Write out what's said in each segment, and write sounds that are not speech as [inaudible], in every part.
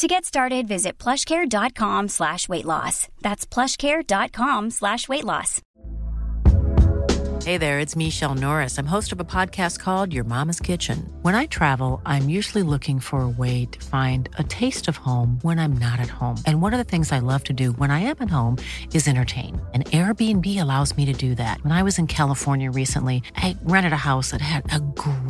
To get started, visit plushcare.com slash weight loss. That's plushcare.com slash weight loss. Hey there, it's Michelle Norris. I'm host of a podcast called Your Mama's Kitchen. When I travel, I'm usually looking for a way to find a taste of home when I'm not at home. And one of the things I love to do when I am at home is entertain. And Airbnb allows me to do that. When I was in California recently, I rented a house that had a great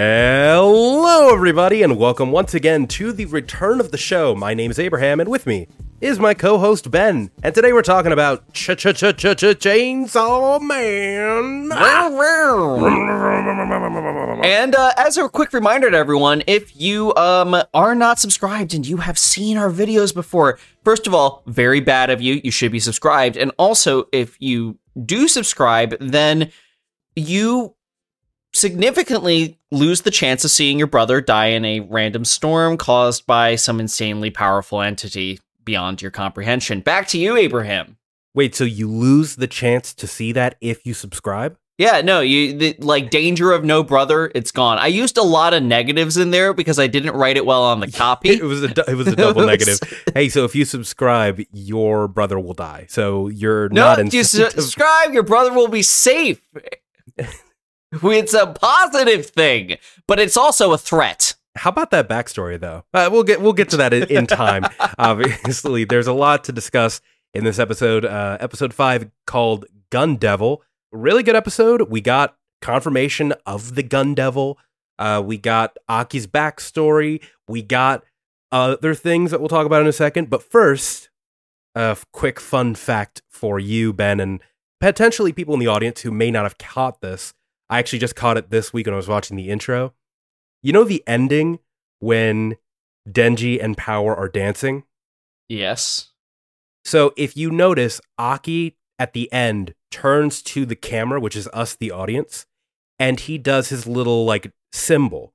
Hello, everybody, and welcome once again to the return of the show. My name is Abraham, and with me is my co-host Ben. And today we're talking about ch ch ch ch ch Chainsaw Man. And uh, as a quick reminder to everyone, if you um, are not subscribed and you have seen our videos before, first of all, very bad of you. You should be subscribed. And also, if you do subscribe, then you significantly lose the chance of seeing your brother die in a random storm caused by some insanely powerful entity beyond your comprehension. Back to you, Abraham. Wait, so you lose the chance to see that if you subscribe? Yeah, no, you the, like danger of no brother. It's gone. I used a lot of negatives in there because I didn't write it well on the [laughs] copy. It was a it was a [laughs] double negative. Hey, so if you subscribe, your brother will die. So you're no, not if you subscribe, your brother will be safe. [laughs] [laughs] it's a positive thing, but it's also a threat. How about that backstory, though? Uh, we'll get we'll get to that in, in time. [laughs] Obviously, there's a lot to discuss in this episode. Uh, episode five called Gun Devil. Really good episode. We got confirmation of the Gun Devil. Uh, we got Aki's backstory. We got other things that we'll talk about in a second. But first, a quick fun fact for you, Ben, and potentially people in the audience who may not have caught this. I actually just caught it this week when I was watching the intro. You know the ending when Denji and Power are dancing? Yes. So if you notice, Aki at the end turns to the camera, which is us, the audience, and he does his little like symbol.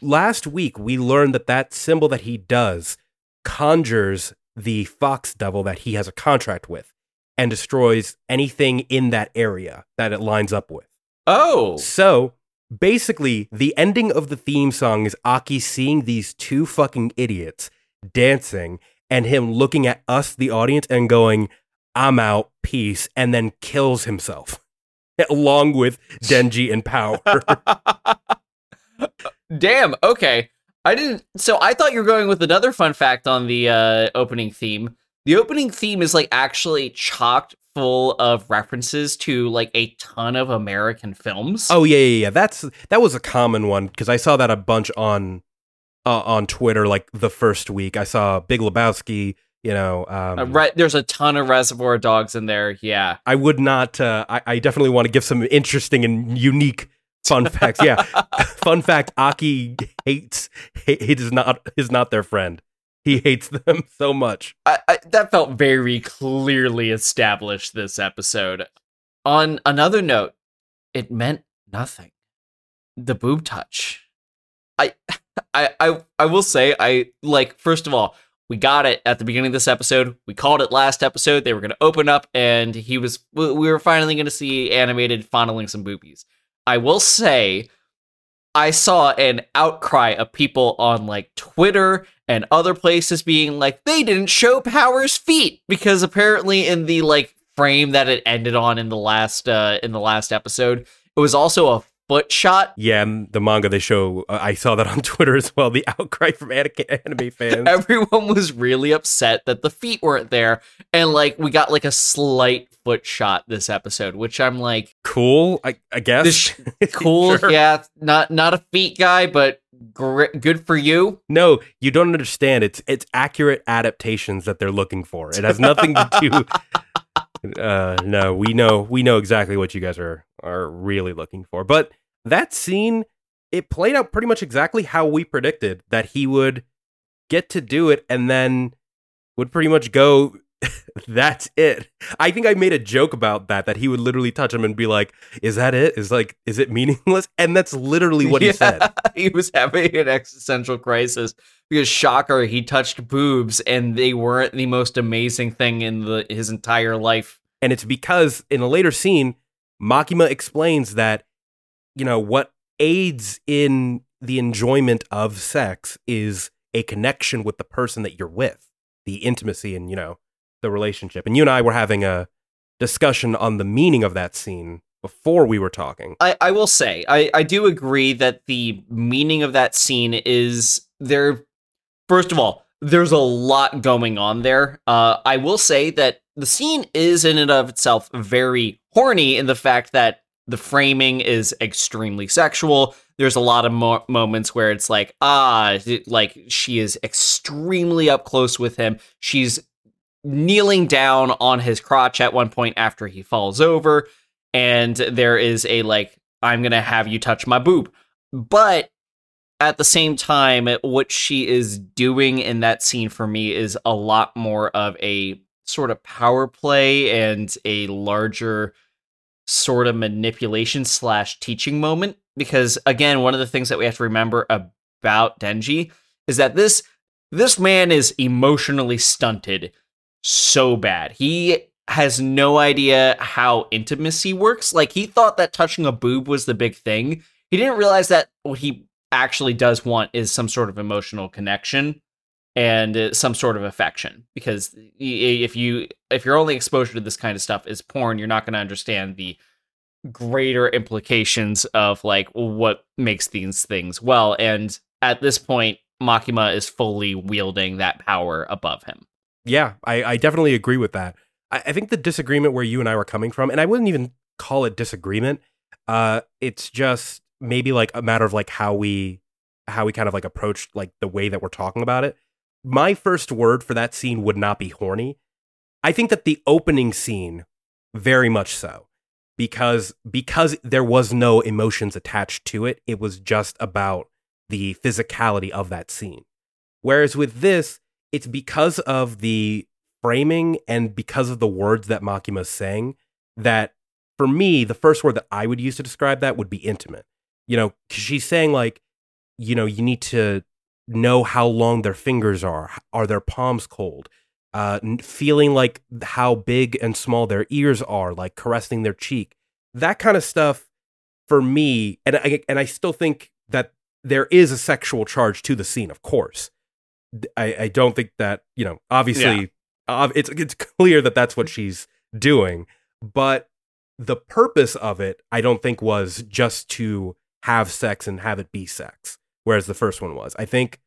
Last week, we learned that that symbol that he does conjures the fox devil that he has a contract with and destroys anything in that area that it lines up with. Oh. So basically, the ending of the theme song is Aki seeing these two fucking idiots dancing and him looking at us, the audience, and going, I'm out, peace, and then kills himself [laughs] along with Denji and Power. [laughs] Damn. Okay. I didn't. So I thought you were going with another fun fact on the uh, opening theme. The opening theme is like actually chocked full of references to like a ton of American films. oh yeah, yeah, yeah. That's that was a common one because I saw that a bunch on uh, on Twitter like the first week. I saw Big Lebowski. You know, um, Uh, re- there's a ton of Reservoir Dogs in there. Yeah. I would not. Uh, I, I definitely want to give some interesting and unique fun facts. Yeah, [laughs] fun fact: Aki hates. He, he does not is not their friend. He hates them [laughs] so much. I, I, that felt very clearly established this episode. On another note, it meant nothing. The boob touch. I [laughs] I, I I will say I like first of all we got it at the beginning of this episode. We called it last episode. They were going to open up, and he was. We were finally going to see animated fondling some boobies. I will say, I saw an outcry of people on like Twitter and other places being like, they didn't show Power's feet because apparently in the like frame that it ended on in the last uh in the last episode, it was also a foot shot. Yeah, the manga they show, uh, I saw that on [laughs] Twitter as well. The outcry from anime [laughs] fans. Everyone was really upset that the feet weren't there, and like we got like a slight foot shot this episode, which I'm like, cool. I, I guess this, [laughs] cool. sure. Yeah, not not a feet guy, but gr- good for you. No, you don't understand. It's it's accurate adaptations that they're looking for. It has nothing to do. uh, no, we know we know exactly what you guys are are really looking for. But that scene, it played out pretty much exactly how we predicted that he would get to do it, and then would pretty much go. [laughs] that's it. I think I made a joke about that. That he would literally touch him and be like, "Is that it? Is like, is it meaningless?" And that's literally what he [laughs] said. he was having an existential crisis because shocker, he touched boobs and they weren't the most amazing thing in the his entire life. And it's because in a later scene, Makima explains that you know what aids in the enjoyment of sex is a connection with the person that you're with, the intimacy and you know the relationship. And you and I were having a discussion on the meaning of that scene before we were talking. I, I will say, I, I do agree that the meaning of that scene is there First of all, there's a lot going on there. Uh, I will say that the scene is in and of itself very horny in the fact that the framing is extremely sexual. There's a lot of mo- moments where it's like, ah, like she is extremely up close with him. She's kneeling down on his crotch at one point after he falls over. And there is a like, I'm going to have you touch my boob. But at the same time, what she is doing in that scene for me is a lot more of a sort of power play and a larger sort of manipulation slash teaching moment. Because again, one of the things that we have to remember about Denji is that this this man is emotionally stunted so bad. He has no idea how intimacy works. Like he thought that touching a boob was the big thing. He didn't realize that what he actually does want is some sort of emotional connection and uh, some sort of affection because if you if your only exposure to this kind of stuff is porn you're not going to understand the greater implications of like what makes these things well and at this point makima is fully wielding that power above him yeah i, I definitely agree with that I, I think the disagreement where you and i were coming from and i wouldn't even call it disagreement uh it's just maybe like a matter of like how we how we kind of like approached like the way that we're talking about it. My first word for that scene would not be horny. I think that the opening scene very much so because because there was no emotions attached to it. It was just about the physicality of that scene. Whereas with this, it's because of the framing and because of the words that Makima's saying that for me, the first word that I would use to describe that would be intimate you know, cause she's saying like, you know, you need to know how long their fingers are. Are their palms cold? Uh, feeling like how big and small their ears are, like caressing their cheek. That kind of stuff for me, and I and I still think that there is a sexual charge to the scene. Of course, I, I don't think that you know. Obviously, yeah. uh, it's it's clear that that's what she's doing, but the purpose of it, I don't think, was just to have sex and have it be sex, whereas the first one was. I think,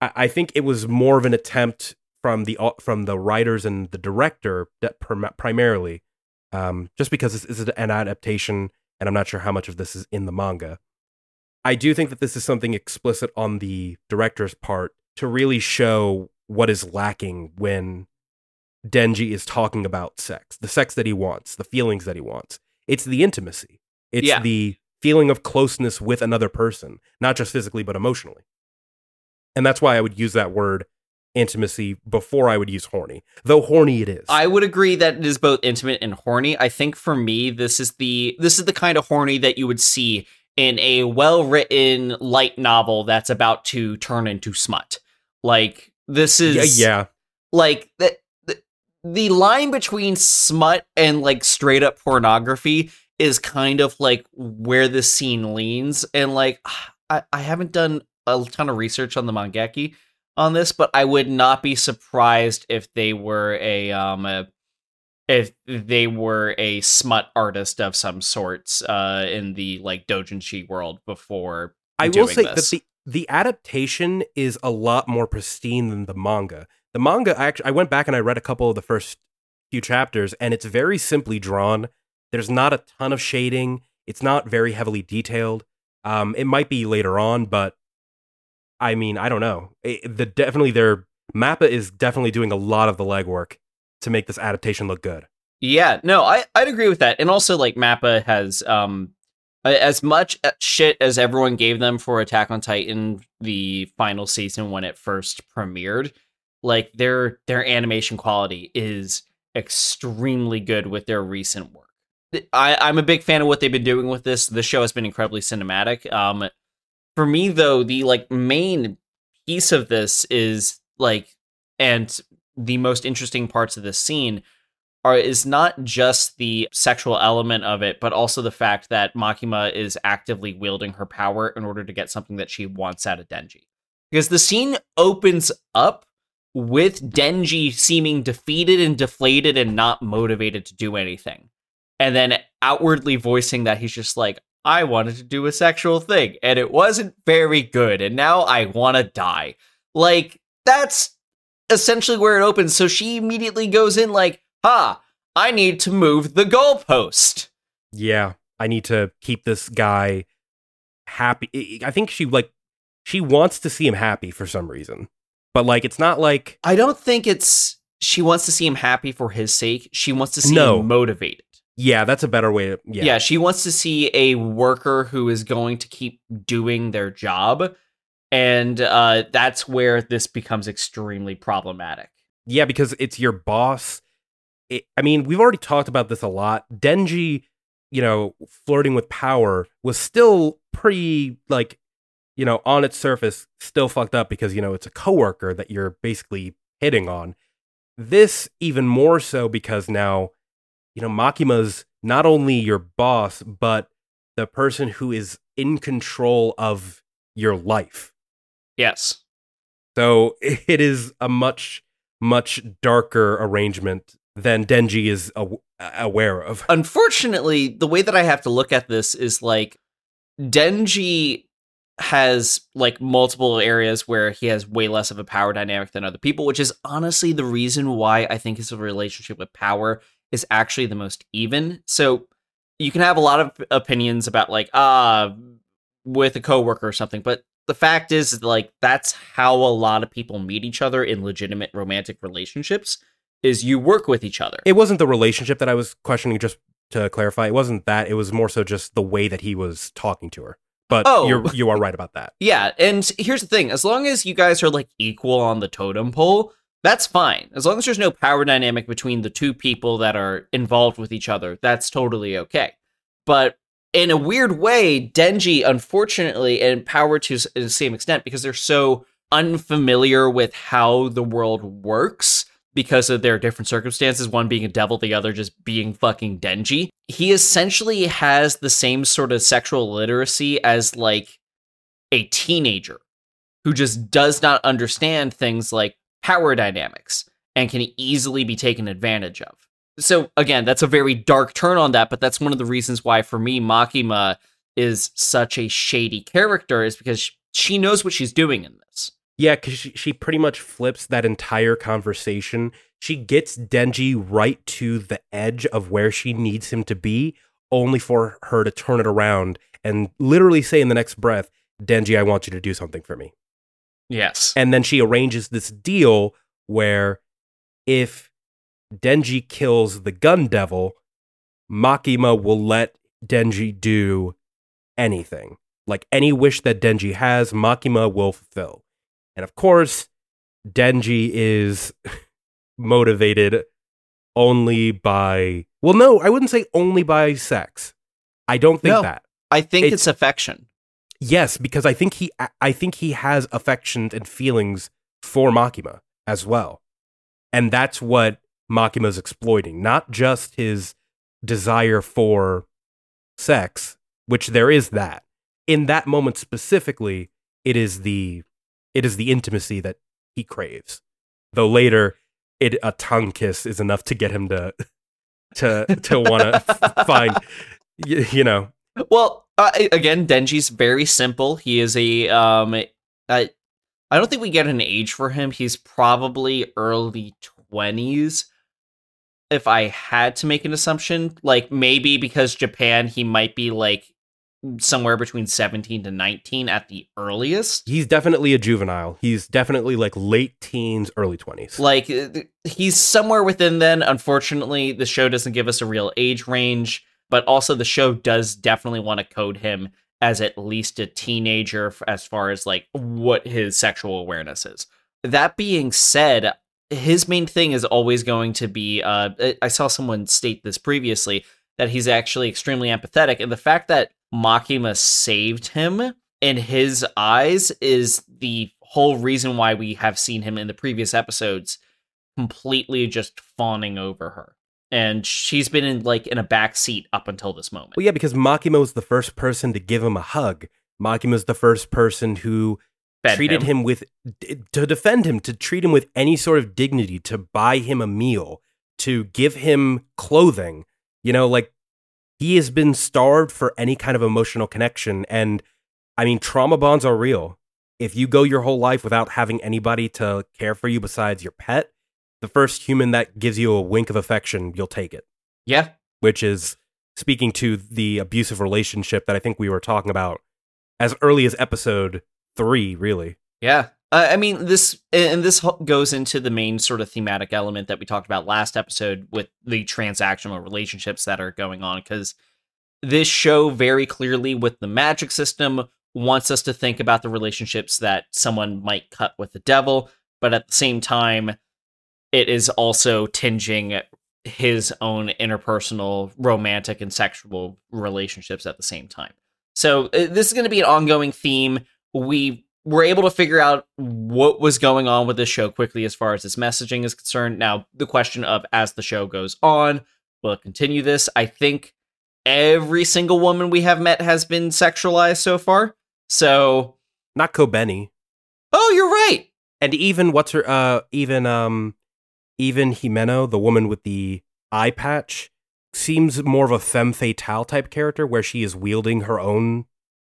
I, think it was more of an attempt from the from the writers and the director that primarily, um, just because this is an adaptation, and I'm not sure how much of this is in the manga. I do think that this is something explicit on the director's part to really show what is lacking when Denji is talking about sex, the sex that he wants, the feelings that he wants. It's the intimacy. It's yeah. the feeling of closeness with another person, not just physically, but emotionally. And that's why I would use that word intimacy before I would use horny, though horny it is. I would agree that it is both intimate and horny. I think for me, this is the this is the kind of horny that you would see in a well written light novel that's about to turn into smut. Like this is yeah, yeah. like the, the the line between smut and like straight up pornography is kind of like where this scene leans and like I, I haven't done a ton of research on the mangaka on this but i would not be surprised if they were a um a, if they were a smut artist of some sorts uh in the like doujinshi world before I will say this. that the the adaptation is a lot more pristine than the manga. The manga, I actually, I went back and I read a couple of the first few chapters, and it's very simply drawn. There's not a ton of shading. It's not very heavily detailed. Um, it might be later on, but I mean, I don't know. It, the definitely their Mappa is definitely doing a lot of the legwork to make this adaptation look good. Yeah, no, I I'd agree with that. And also like Mappa has um as much uh, shit as everyone gave them for Attack on Titan the final season when it first premiered, like their their animation quality is extremely good with their recent work. I, I'm a big fan of what they've been doing with this. The show has been incredibly cinematic. Um, for me though, the like main piece of this is like, and the most interesting parts of this scene are is not just the sexual element of it, but also the fact that Makima is actively wielding her power in order to get something that she wants out of Denji. Because the scene opens up with Denji seeming defeated and deflated and not motivated to do anything. And then outwardly voicing that he's just like, I wanted to do a sexual thing and it wasn't very good. And now I want to die. Like, that's essentially where it opens. So she immediately goes in, like, ha, I need to move the goalpost. Yeah, I need to keep this guy happy. I think she like she wants to see him happy for some reason. But like it's not like I don't think it's she wants to see him happy for his sake. She wants to see No. him motivated. Yeah, that's a better way to yeah. Yeah. she wants to see a worker who is going to keep doing their job. And uh, that's where this becomes extremely problematic. Yeah, because it's your boss. It, I mean, we've already talked about this a lot. Denji, you know, flirting with power was still pretty like, you know, on its surface, still fucked up because you know it's a coworker that you're basically hitting on. This even more so because now, you know, Makima's not only your boss, but the person who is in control of your life. Yes. So [laughs] it is a much, much darker arrangement than Denji is aw- aware of. Unfortunately, the way that I have to look at this is like Denji has like multiple areas where he has way less of a power dynamic than other people, which is honestly the reason why I think his relationship with power is actually the most even. So you can have a lot of opinions about like ah with a coworker or something, but the fact is like that's how a lot of people meet each other in legitimate romantic relationships is you work with each other. It wasn't the relationship that I was questioning, just to clarify. It wasn't that. It was more so just the way that he was talking to her. But Oh. you're, you are right about that. [laughs] Yeah, and here's the thing: as long as you guys are like equal on the totem pole, that's fine. As long as there's no power dynamic between the two people that are involved with each other, that's totally okay. But in a weird way, Denji, unfortunately, and Power to the same extent, because they're so unfamiliar with how the world works because of their different circumstances, one being a devil, the other just being fucking Denji. He essentially has the same sort of sexual literacy as like a teenager who just does not understand things like power dynamics and can easily be taken advantage of. So again, that's a very dark turn on that, but that's one of the reasons why for me Makima is such a shady character is because she knows what she's doing in this. Yeah, because she, she pretty much flips that entire conversation. She gets Denji right to the edge of where she needs him to be, only for her to turn it around and literally say in the next breath, Denji, I want you to do something for me. Yes. And then she arranges this deal where if Denji kills the gun devil, Makima will let Denji do anything. Like any wish that Denji has, Makima will fulfill. And of course, Denji is [laughs] motivated only by, well, no, I wouldn't say only by sex. I don't think No. that. I think It's- it's, affection. Yes, because I think he I think he has affections and feelings for Makima as well. And that's what Makima's exploiting, not just his desire for sex, which there is that. In that moment specifically, it is the it is the intimacy that he craves. Though later it a tongue kiss is enough to get him to [laughs] to to want to [laughs] find y- you know Well, uh, again, Denji's very simple. He is a um, I, I don't think we get an age for him. He's probably early twenties. If I had to make an assumption, like maybe because Japan, he might be like somewhere between seventeen to nineteen at the earliest. he's definitely a juvenile. He's definitely like late teens, early 20s. Like uh, he's somewhere within then. Unfortunately, the show doesn't give us a real age range, but also the show does definitely want to code him as at least a teenager as far as like what his sexual awareness is. That being said, his main thing is always going to be uh I- saw someone state this previously that he's actually extremely empathetic and the fact that Makima saved him in his eyes is the whole reason why we have seen him in the previous episodes completely just fawning over her. And she's been in like in a back seat up until this moment. Well, yeah, because Makima was the first person to give him a hug. Makima was the first person who Fed treated him. with to defend him, to treat him with any sort of dignity, to buy him a meal, to give him clothing. You know, like he has been starved for any kind of emotional connection. And I mean, trauma bonds are real. If you go your whole life without having anybody to care for you besides your pet, the first human that gives you a wink of affection, you'll take it Yeah. which is speaking to the abusive relationship that I think we were talking about as early as episode three, really. Yeah. Uh, I mean, this and this goes into the main sort of thematic element that we talked about last episode with the transactional relationships that are going on. Because this show very clearly, with the magic system, wants us to think about the relationships that someone might cut with the devil, but at the same time, it is also tinging his own interpersonal, romantic, and sexual relationships at the same time. So uh, this is going to be an ongoing theme. We were able to figure out what was going on with this show quickly as far as its messaging is concerned. Now, the question of as the show goes on, will it continue this? I think every single woman we have met has been sexualized so far. So, Not Kobeni. oh, you're right. And even what's her uh even um even Himeno, the woman with the eye patch, seems more of a femme fatale type character where she is wielding her own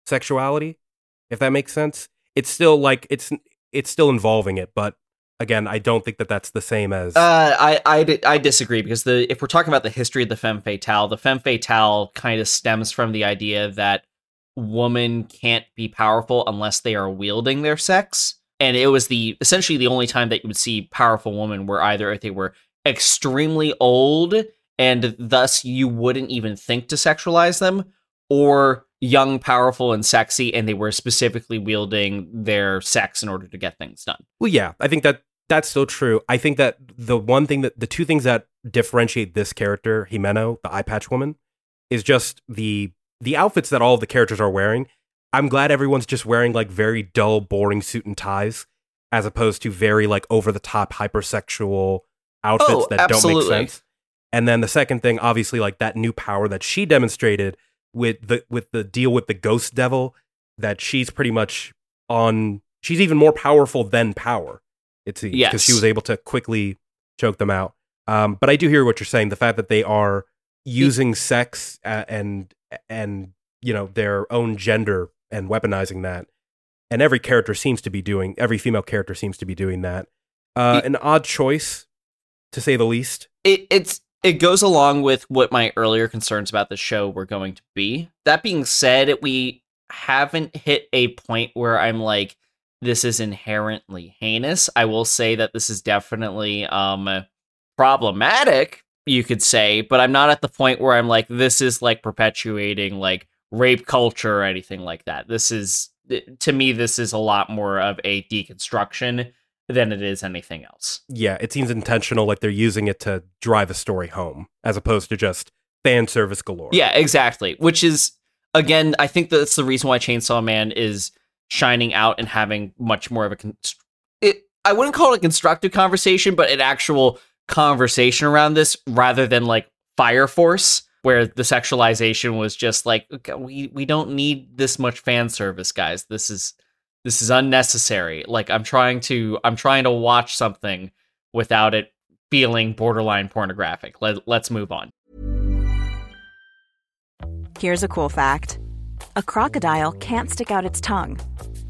sexuality, if that makes sense. It's still like it's it's still involving it, but again, I don't think that that's the same as Uh, I, I, I disagree because the if we're talking about the history of the femme fatale, the femme fatale kind of stems from the idea that women can't be powerful unless they are wielding their sex, and it was the essentially the only time that you would see powerful women were either if they were extremely old and thus you wouldn't even think to sexualize them, or young, powerful, and sexy, and they were specifically wielding their sex in order to get things done. Well, yeah, I think that that's still true. I think that the one thing that the two things that differentiate this character, Himeno, the eye patch woman, is just the the outfits that all of the characters are wearing. I'm glad everyone's just wearing like very dull, boring suit and ties, as opposed to very like over the top, hypersexual outfits Oh, that don't make sense. And then the second thing, obviously, like that new power that she demonstrated with the with the deal with the ghost devil, that she's pretty much on. She's even more powerful than power. It seems because she was able to quickly choke them out. Um, but I do hear what you're saying. The fact that they are using sex uh, and and you know their own gender and weaponizing that, and every character seems to be doing. Every female character seems to be doing that. Uh, It- an odd choice, to say the least. it it's it goes along with what my earlier concerns about the show were going to be. That being said, we haven't hit a point where I'm like, this is inherently heinous. I will say that this is definitely um problematic, you could say, but I'm not at the point where I'm like, this is like perpetuating like rape culture or anything like that. This is eh, to me, this is a lot more of a deconstruction than it is anything else. Yeah, it seems intentional, like they're using it to drive a story home, as opposed to just fan service galore. Yeah, exactly. Which is again, I think that's the reason why Chainsaw Man is shining out and having much more of a const- it. I wouldn't call it a constructive conversation, but an actual conversation around this rather than like Fire Force, where the sexualization was just like okay, we we don't need this much fan service, guys. This is this is unnecessary. Like I'm trying to I'm trying to watch something without it feeling borderline pornographic. Let, let's move on. Here's a cool fact a crocodile can't stick out its tongue.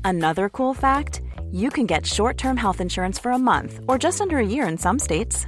Another cool fact you can get short term health insurance for a month or just under a year in some states.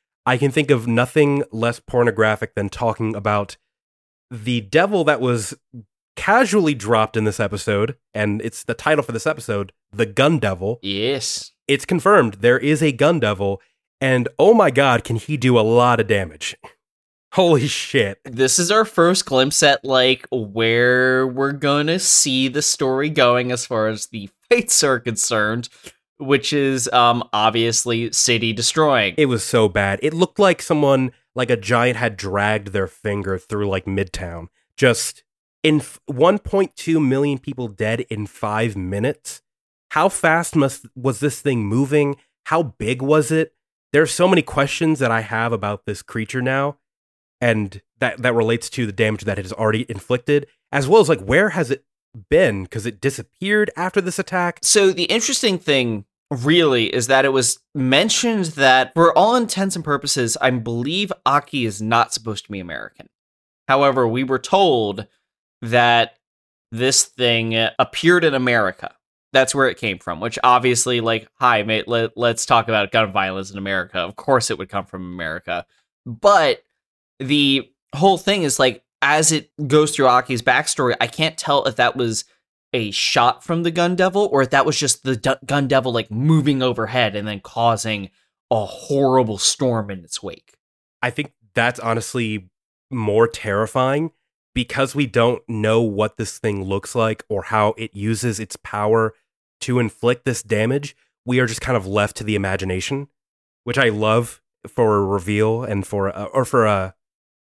I can think of nothing less pornographic than talking about the devil that was casually dropped in this episode, and it's the title for this episode, The Gun Devil. Yes. It's confirmed there is a gun devil, and oh my god, can he do a lot of damage. [laughs] Holy shit. This is our first glimpse at like where we're gonna see the story going as far as the [laughs] fights are concerned, which is um obviously city destroying. It was so bad. It looked like someone like a giant had dragged their finger through like Midtown. Just in f- 1.2 million people dead in 5 minutes. How fast must was this thing moving? How big was it? There's so many questions that I have about this creature now and that that relates to the damage that it has already inflicted as well as like where has it been because it disappeared after this attack. So the interesting thing really is that it was mentioned that for all intents and purposes, I believe Aki is not supposed to be American. However, we were told that this thing appeared in America. That's where it came from, which obviously, like, hi, mate, let, let's talk about gun violence in America. Of course, it would come from America. But the whole thing is like, as it goes through Aki's backstory, I can't tell if that was a shot from the gun devil or if that was just the d- gun devil like moving overhead and then causing a horrible storm in its wake. I think that's honestly more terrifying because we don't know what this thing looks like or how it uses its power to inflict this damage. We are just kind of left to the imagination, which I love for a reveal and for a, or for a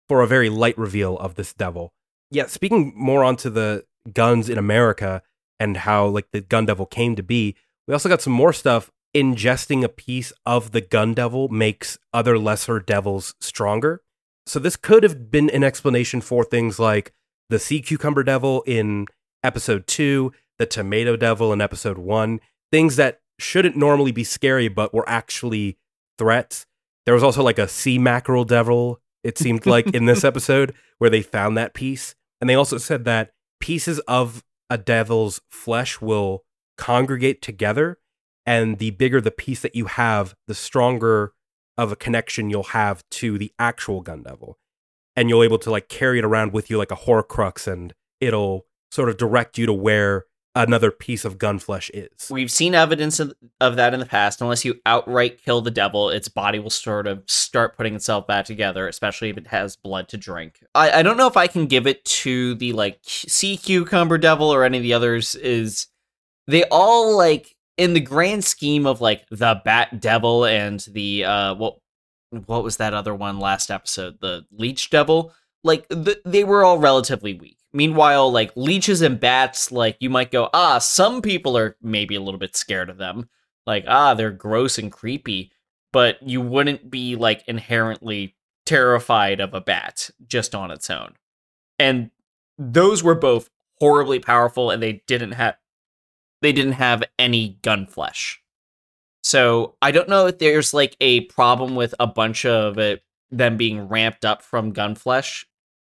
for a very light reveal of this devil. Yeah, speaking more onto the guns in America and how like the gun devil came to be, we also got some more stuff ingesting a piece of the gun devil makes other lesser devils stronger. So this could have been an explanation for things like the sea cucumber devil in episode 2, the tomato devil in episode 1, things that shouldn't normally be scary but were actually threats. There was also like a sea mackerel devil it seemed like in this [laughs] episode where they found that piece. And they also said that pieces of a devil's flesh will congregate together and the bigger the piece that you have, the stronger of a connection you'll have to the actual gun devil. And you'll able to like carry it around with you like a horcrux and it'll sort of direct you to where another piece of gun flesh is. We've seen evidence of, of that in the past. Unless you outright kill the devil, its body will sort of start putting itself back together, especially if it has blood to drink. I, I don't know if I can give it to the like sea cucumber devil or any of the others. Is they all like in the grand scheme of like the bat devil and the uh what what was that other one last episode the leech devil like the, they were all relatively weak. Meanwhile like leeches and bats like you might go ah some people are maybe a little bit scared of them. Like ah they're gross and creepy. But you wouldn't be like inherently terrified of a bat just on its own. And those were both horribly powerful and they didn't have they didn't have any gun flesh. So I don't know if there's like a problem with a bunch of it them being ramped up from gun flesh,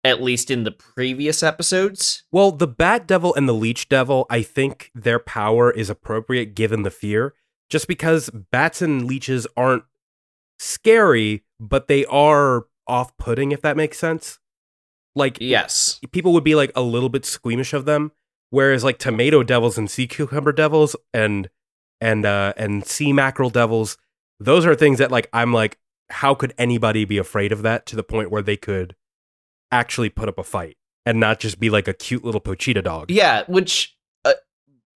at least in the previous episodes. Well, the Bat Devil and the Leech Devil, I think their power is appropriate given the fear, just because bats and leeches aren't scary, but they are off putting, if that makes sense. Like, Yes. people would be like a little bit squeamish of them, whereas like tomato devils and sea cucumber devils and and uh and sea mackerel devils, those are things that like I'm like, how could anybody be afraid of that to the point where they could actually put up a fight and not just be like a cute little pochita dog? Yeah, which uh,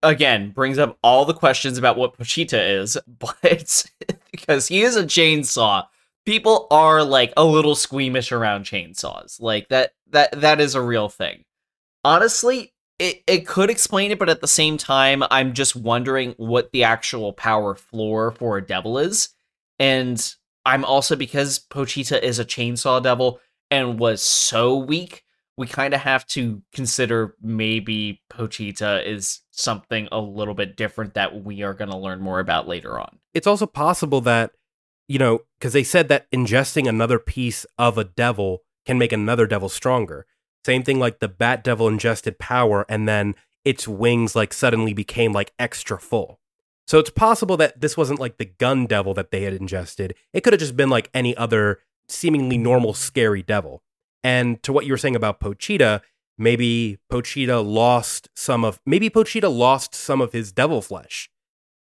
again brings up all the questions about what Pochita is, [laughs] but because he is a chainsaw, people are like a little squeamish around chainsaws. Like that that that is a real thing. Honestly, it, it could explain it, but at the same time, I'm just wondering what the actual power floor for a devil is. And I'm also because Pochita is a chainsaw devil and was so weak, we kind of have to consider maybe Pochita is something a little bit different that we are going to learn more about later on. It's also possible that, you know, because they said that ingesting another piece of a devil can make another devil stronger. Same thing like the Bat Devil ingested power and then its wings like suddenly became like extra full. So it's possible that this wasn't like the gun devil that they had ingested. It could have just been like any other seemingly normal scary devil. And to what you were saying about Pochita, maybe Pochita lost some of maybe Pochita lost some of his devil flesh.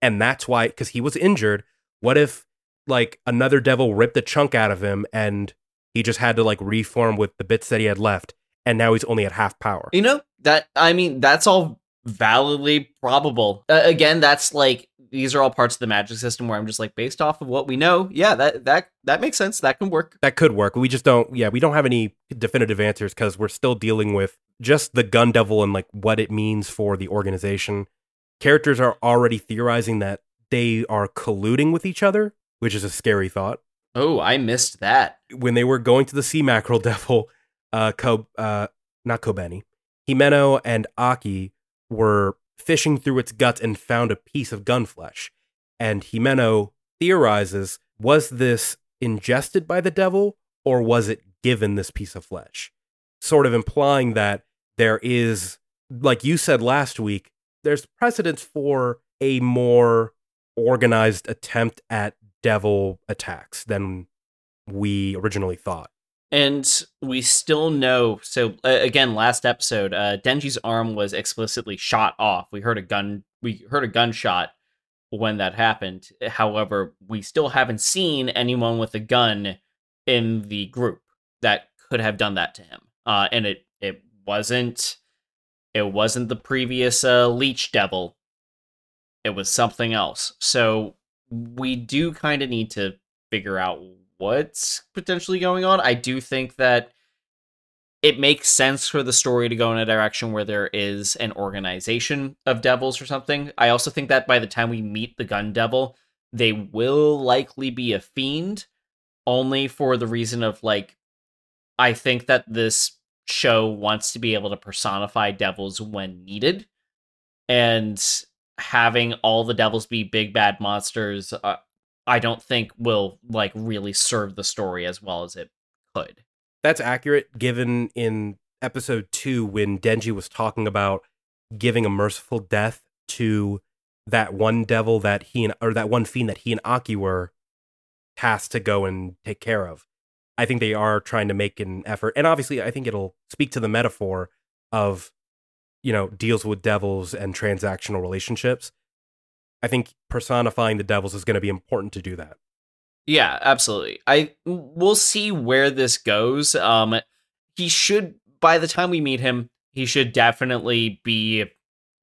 And that's why cuz he was injured. What if like another devil ripped a chunk out of him and he just had to like reform with the bits that he had left and now he's only at half power. You know, that I mean, that's all validly probable. Uh, again, that's like these are all parts of the magic system where I'm just like based off of what we know. Yeah, that that that makes sense. That can work. That could work. We just don't yeah, we don't have any definitive answers cuz we're still dealing with just the gun devil and like what it means for the organization. Characters are already theorizing that they are colluding with each other, which is a scary thought. Oh, I missed that. when they were going to the sea mackerel [laughs] devil, uh, Ko, uh, not Kobeni, Himeno and Aki were fishing through its guts and found a piece of gun flesh. And Himeno theorizes was this ingested by the devil or was it given this piece of flesh? Sort of implying that there is, like you said last week, there's precedence for a more organized attempt at devil attacks than we originally thought. And we still know. So uh, again, last episode, uh, Denji's arm was explicitly shot off. We heard a gun. We heard a gunshot when that happened. However, we still haven't seen anyone with a gun in the group that could have done that to him. Uh, and it it wasn't it wasn't the previous uh, leech devil. It was something else. So we do kind of need to figure out what's potentially going on. I do think that it makes sense for the story to go in a direction where there is an organization of devils or something. I also think that by the time we meet the gun devil, they will likely be a fiend, only for the reason of like, I think that this show wants to be able to personify devils when needed. And having all the devils be big bad monsters, uh, I don't think will like really serve the story as well as it could. That's accurate given in episode 2 when Denji was talking about giving a merciful death to that one devil that he and or that one fiend that he and Aki were tasked to go and take care of. I think they are trying to make an effort. And obviously I think it'll speak to the metaphor of you know, deals with devils and transactional relationships. I think personifying the devils is going to be important to do that. Yeah, absolutely. I we'll see where this goes. Um he should by the time we meet him, he should definitely be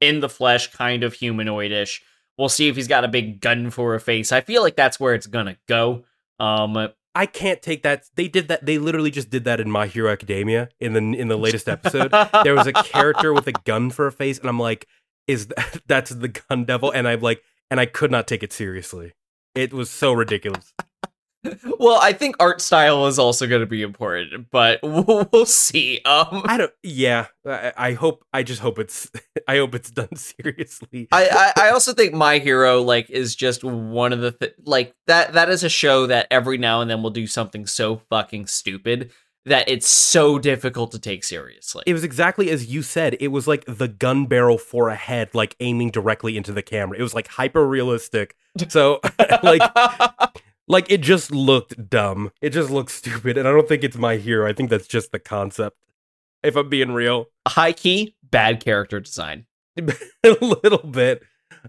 in the flesh, kind of humanoidish. We'll see if he's got a big gun for a face. I feel like that's where it's gonna go. Um I can't take that. They did that. They literally just did that in My Hero Academia in the in the latest episode. there was a character with a gun for a face, and I'm like, is [laughs] that that's the gun devil? And I'm like, and I could not take it seriously. It was so ridiculous. [laughs] well, I think art style is also going to be important, but [laughs] we'll, we'll see. Um, I don't. Yeah, I, I hope. I just hope it's. I hope it's done seriously. I, I I also think My Hero like is just one of the th- like that that is a show that every now and then will do something so fucking stupid that it's so difficult to take seriously. It was exactly as you said. It was like the gun barrel for a head, like aiming directly into the camera. It was like hyper realistic. [laughs] So, [laughs] like, like it just looked dumb. It just looked stupid, and I don't think it's my hero. I think that's just the concept. If I'm being real, High key, bad character design. [laughs] a little bit.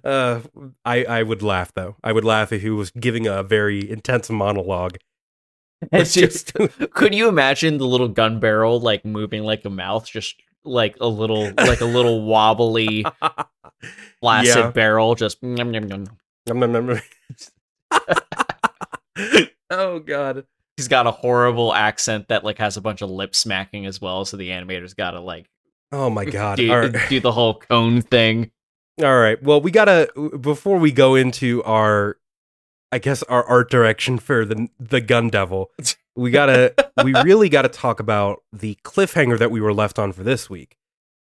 Uh, I I would laugh though. I would laugh if he was giving a very intense monologue. [laughs] It's just [laughs] [laughs] could you imagine the little gun barrel like moving like a mouth, just like a little like a little wobbly flaccid Yeah. barrel, just. Nom, nom, nom, oh god. he's got a horrible accent that like has a bunch of lip smacking as well, so the animator's got to like Oh my god. do, right. do the whole cone thing. All right. Well, we gotta before we go into our, I guess our art direction for the the Gun Devil. We gotta we [laughs] really gotta talk about the cliffhanger that we were left on for this week.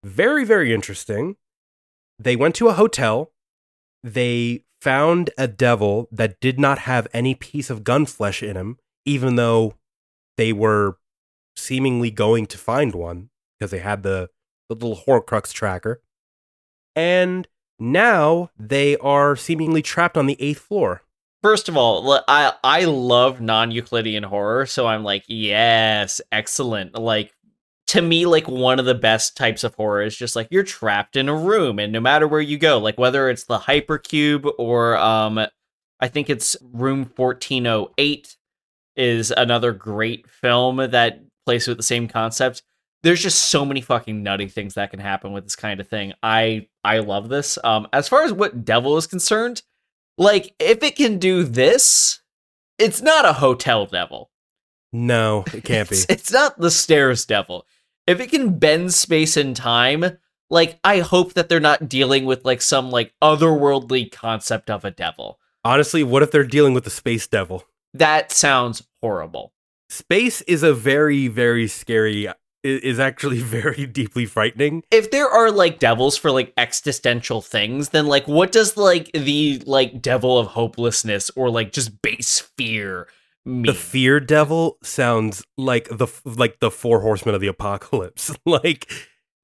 Very very interesting. They went to a hotel. They found a devil that did not have any piece of gun flesh in him, even though they were seemingly going to find one because they had the, the little Horcrux tracker. And now they are seemingly trapped on the eighth floor. First of all, I I love non-Euclidean horror, so I'm like, yes, excellent. Like to me, like one of the best types of horror is just like you're trapped in a room, and no matter where you go, like whether it's the Hypercube or um, I think it's Room 1408 is another great film that plays with the same concept. There's just so many fucking nutty things that can happen with this kind of thing. I I love this. Um, as far as what Devil is concerned, like if it can do this, it's not a hotel devil. No, it can't [laughs] be. It's, it's not the stairs devil. If it can bend space and time, like I hope that they're not dealing with like some like otherworldly concept of a devil. Honestly, what if they're dealing with the space devil? That sounds horrible. Space is a very, very scary, is actually [laughs] very deeply frightening. If there are like devils for like existential things, then like what does like the like devil of hopelessness or like just base fear mean? The fear devil sounds like the like the four horsemen of the apocalypse, [laughs] like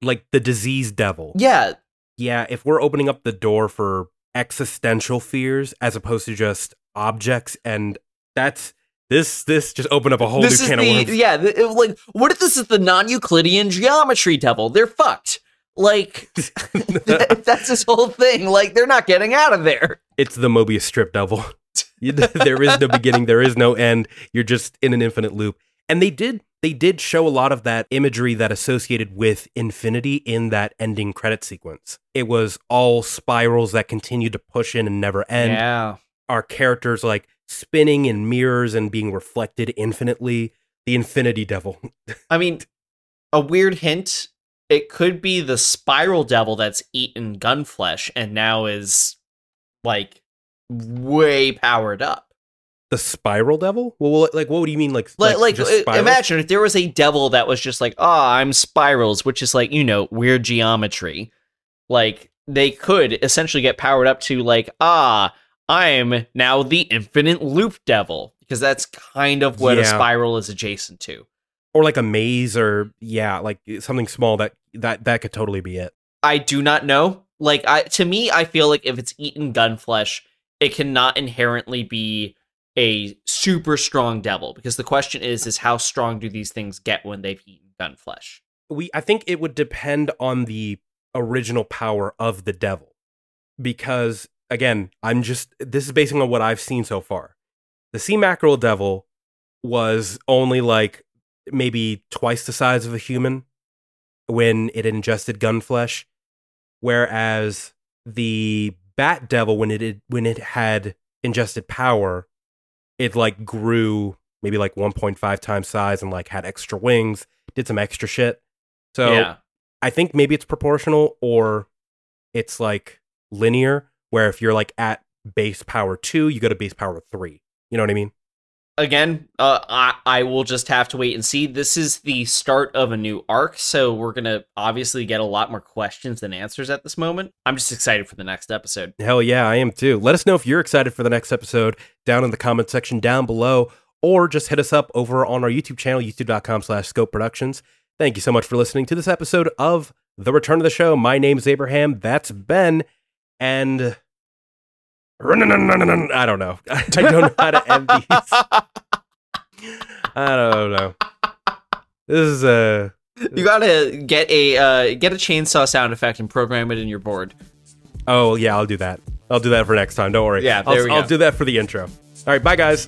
like the disease devil. yeah, Yeah, if we're opening up the door for existential fears as opposed to just objects, and that's this this just opened up a whole this new can the of worms. yeah the, like what if this is the non-euclidean geometry devil they're fucked like that- [laughs] [laughs] that's this whole thing like they're not getting out of there It's the Mobius strip devil. [laughs] There is no beginning, there is no end. You're just in an infinite loop. And they did they did show a lot of that imagery that associated with infinity in that ending credit sequence. It was all spirals that continued to push in and never end. yeah Our characters like spinning in mirrors and being reflected infinitely. The infinity devil. [laughs] i mean a weird hint it could be the spiral devil that's eaten gun flesh and now is like way powered up The spiral devil? Well, like what would you mean like like, like imagine if there was a devil that was just like ah i'm spirals which is like you know weird geometry like they could essentially get powered up to like ah i'm now the infinite loop devil because that's kind of what a spiral is adjacent to or like a maze or yeah, like eh, something small that that that could totally be it. i do not know like i to me i feel like if it's eaten gun flesh it cannot inherently be a super strong devil because the question is is how strong do these things get when they've eaten gun flesh we I think it would depend on the original power of the devil. Because again, I'm just this is basing on what I've seen so far. The sea mackerel devil was only like maybe twice the size of a human when it ingested gun flesh, whereas the bat devil when it had- when it had ingested power, it like grew maybe like 1.5 times size and like had extra wings, did some extra shit. So yeah I think maybe it's proportional or it's like linear, where if you're like at base power two, you go to base power three. You know what I mean? again, uh, I, I will just have to wait and see. This is the start of a new arc, so we're going to obviously get a lot more questions than answers at this moment. I'm just excited for the next episode. Hell yeah, I am too. Let us know if you're excited for the next episode down in the comment section down below, or just hit us up over on our YouTube channel, youtube.com slash scope productions. Thank you so much for listening to this episode of The Return of the Show. My name's Abraham. That's Ben. And I don't know. [laughs] I don't know how to end these. I don't know. This is a. You gotta get a uh, get a chainsaw sound effect and program it in your board. Oh yeah, I'll do that. I'll do that for next time. Don't worry. Yeah, there I'll, we go. I'll do that for the intro. All right, bye guys.